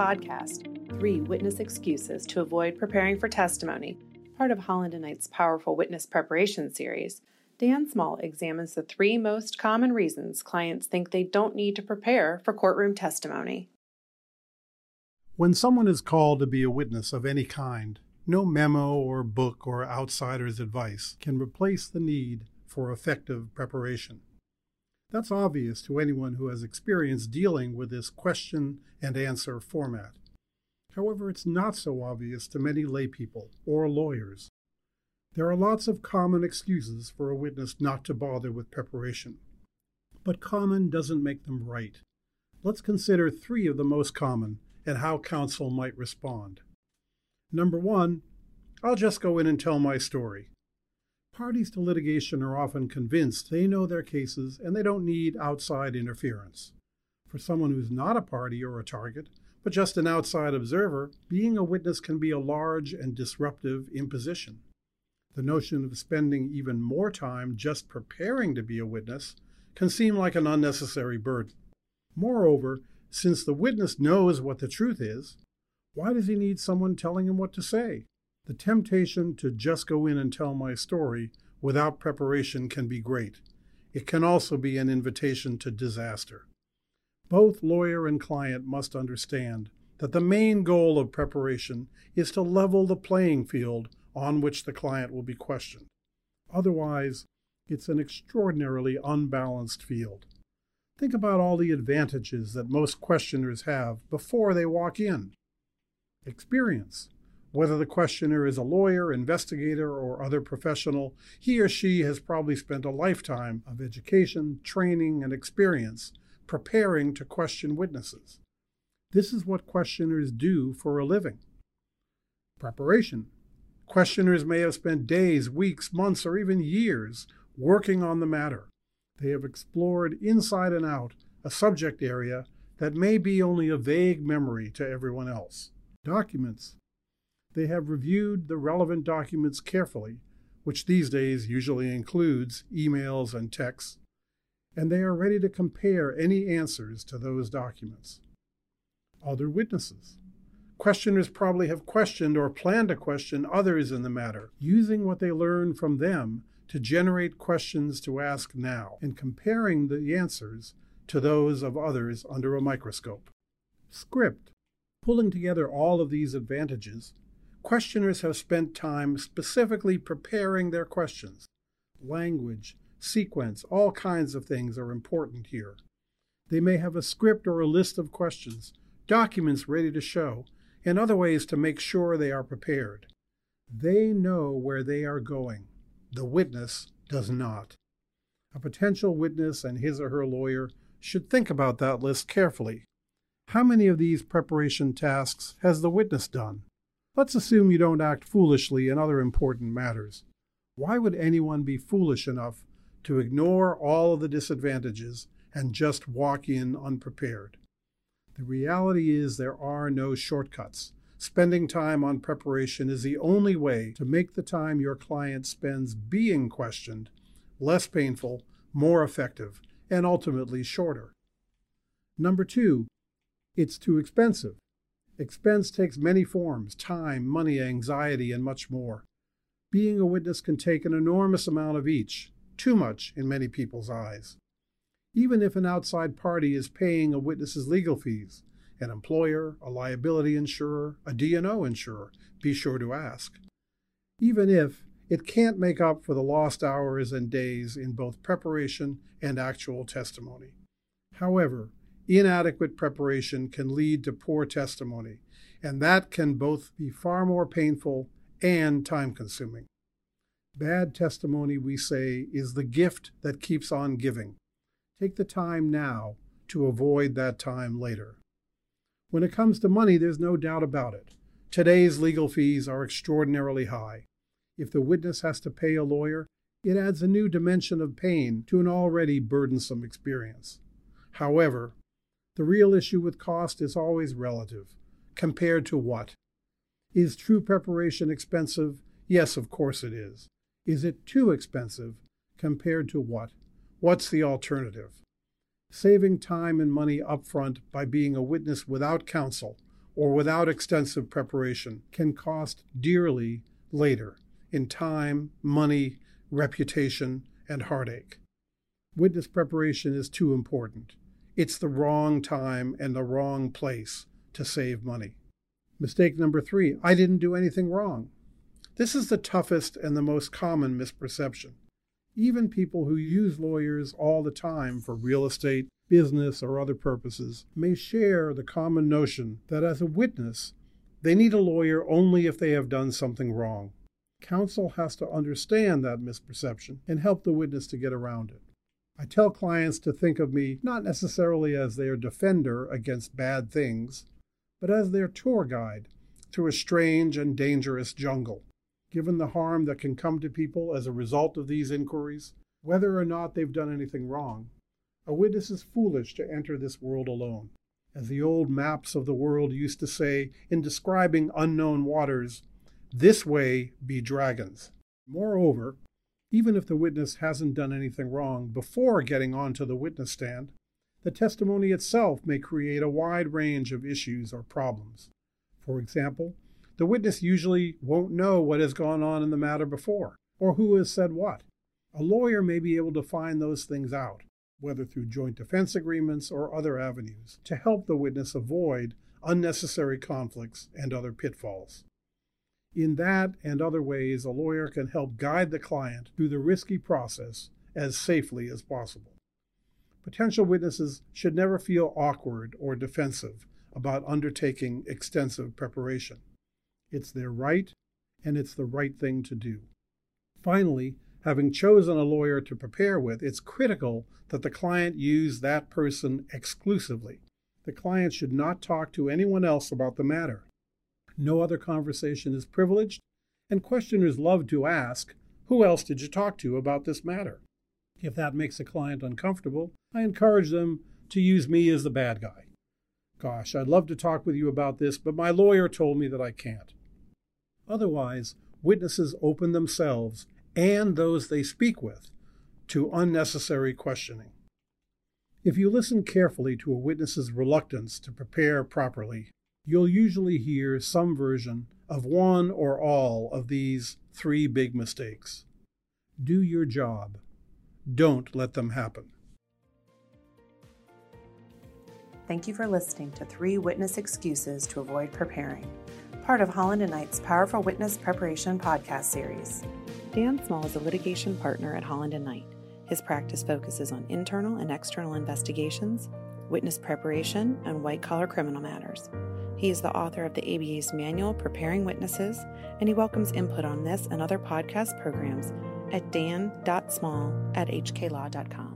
podcast, Three Witness Excuses to Avoid Preparing for Testimony, part of Holland and Knight's powerful witness preparation series, Dan Small examines the three most common reasons clients think they don't need to prepare for courtroom testimony. When someone is called to be a witness of any kind, no memo or book or outsider's advice can replace the need for effective preparation. That's obvious to anyone who has experience dealing with this question and answer format. However, it's not so obvious to many laypeople or lawyers there are lots of common excuses for a witness not to bother with preparation. But common doesn't make them right. Let's consider three of the most common and how counsel might respond. Number one, I'll just go in and tell my story. Parties to litigation are often convinced they know their cases and they don't need outside interference. For someone who's not a party or a target, but just an outside observer, being a witness can be a large and disruptive imposition. The notion of spending even more time just preparing to be a witness can seem like an unnecessary burden. Moreover, since the witness knows what the truth is, why does he need someone telling him what to say? The temptation to just go in and tell my story without preparation can be great. It can also be an invitation to disaster. Both lawyer and client must understand that the main goal of preparation is to level the playing field on which the client will be questioned. Otherwise, it's an extraordinarily unbalanced field. Think about all the advantages that most questioners have before they walk in. Experience. Whether the questioner is a lawyer, investigator, or other professional, he or she has probably spent a lifetime of education, training, and experience preparing to question witnesses. This is what questioners do for a living. Preparation. Questioners may have spent days, weeks, months, or even years working on the matter. They have explored inside and out a subject area that may be only a vague memory to everyone else. Documents. They have reviewed the relevant documents carefully, which these days usually includes emails and texts, and they are ready to compare any answers to those documents. Other witnesses. Questioners probably have questioned or plan to question others in the matter, using what they learned from them to generate questions to ask now and comparing the answers to those of others under a microscope. Script. Pulling together all of these advantages, questioners have spent time specifically preparing their questions. Language, sequence, all kinds of things are important here. They may have a script or a list of questions, documents ready to show, and other ways to make sure they are prepared. They know where they are going. The witness does not. A potential witness and his or her lawyer should think about that list carefully. How many of these preparation tasks has the witness done? Let's assume you don't act foolishly in other important matters. Why would anyone be foolish enough to ignore all of the disadvantages and just walk in unprepared? The reality is there are no shortcuts. Spending time on preparation is the only way to make the time your client spends being questioned less painful, more effective, and ultimately shorter. Number two, it's too expensive. Expense takes many forms time, money, anxiety, and much more. Being a witness can take an enormous amount of each, too much in many people's eyes even if an outside party is paying a witness's legal fees. An employer, a liability insurer, a D&O insurer, be sure to ask. Even if it can't make up for the lost hours and days in both preparation and actual testimony. However, inadequate preparation can lead to poor testimony, and that can both be far more painful and time consuming. Bad testimony, we say, is the gift that keeps on giving. Take the time now to avoid that time later. When it comes to money, there's no doubt about it. Today's legal fees are extraordinarily high. If the witness has to pay a lawyer, it adds a new dimension of pain to an already burdensome experience. However, the real issue with cost is always relative. Compared to what? Is true preparation expensive? Yes, of course it is. Is it too expensive? Compared to what? What's the alternative? Saving time and money upfront by being a witness without counsel or without extensive preparation can cost dearly later in time, money, reputation, and heartache. Witness preparation is too important. It's the wrong time and the wrong place to save money. Mistake number three I didn't do anything wrong. This is the toughest and the most common misperception. Even people who use lawyers all the time for real estate, business, or other purposes may share the common notion that as a witness, they need a lawyer only if they have done something wrong. Counsel has to understand that misperception and help the witness to get around it. I tell clients to think of me not necessarily as their defender against bad things, but as their tour guide through a strange and dangerous jungle. Given the harm that can come to people as a result of these inquiries, whether or not they've done anything wrong, a witness is foolish to enter this world alone. As the old maps of the world used to say in describing unknown waters, this way be dragons. Moreover, even if the witness hasn't done anything wrong before getting onto the witness stand, the testimony itself may create a wide range of issues or problems. For example, the witness usually won't know what has gone on in the matter before, or who has said what. A lawyer may be able to find those things out, whether through joint defense agreements or other avenues, to help the witness avoid unnecessary conflicts and other pitfalls. In that and other ways, a lawyer can help guide the client through the risky process as safely as possible. Potential witnesses should never feel awkward or defensive about undertaking extensive preparation. It's their right, and it's the right thing to do. Finally, having chosen a lawyer to prepare with, it's critical that the client use that person exclusively. The client should not talk to anyone else about the matter. No other conversation is privileged, and questioners love to ask, Who else did you talk to about this matter? If that makes a client uncomfortable, I encourage them to use me as the bad guy. Gosh, I'd love to talk with you about this, but my lawyer told me that I can't. Otherwise, witnesses open themselves and those they speak with to unnecessary questioning. If you listen carefully to a witness's reluctance to prepare properly, you'll usually hear some version of one or all of these three big mistakes. Do your job. Don't let them happen. Thank you for listening to Three Witness Excuses to Avoid Preparing, part of Holland and Knight's Powerful Witness Preparation podcast series. Dan Small is a litigation partner at Holland and Knight. His practice focuses on internal and external investigations, witness preparation, and white collar criminal matters. He is the author of the ABA's manual Preparing Witnesses, and he welcomes input on this and other podcast programs at dan.small at hklaw.com.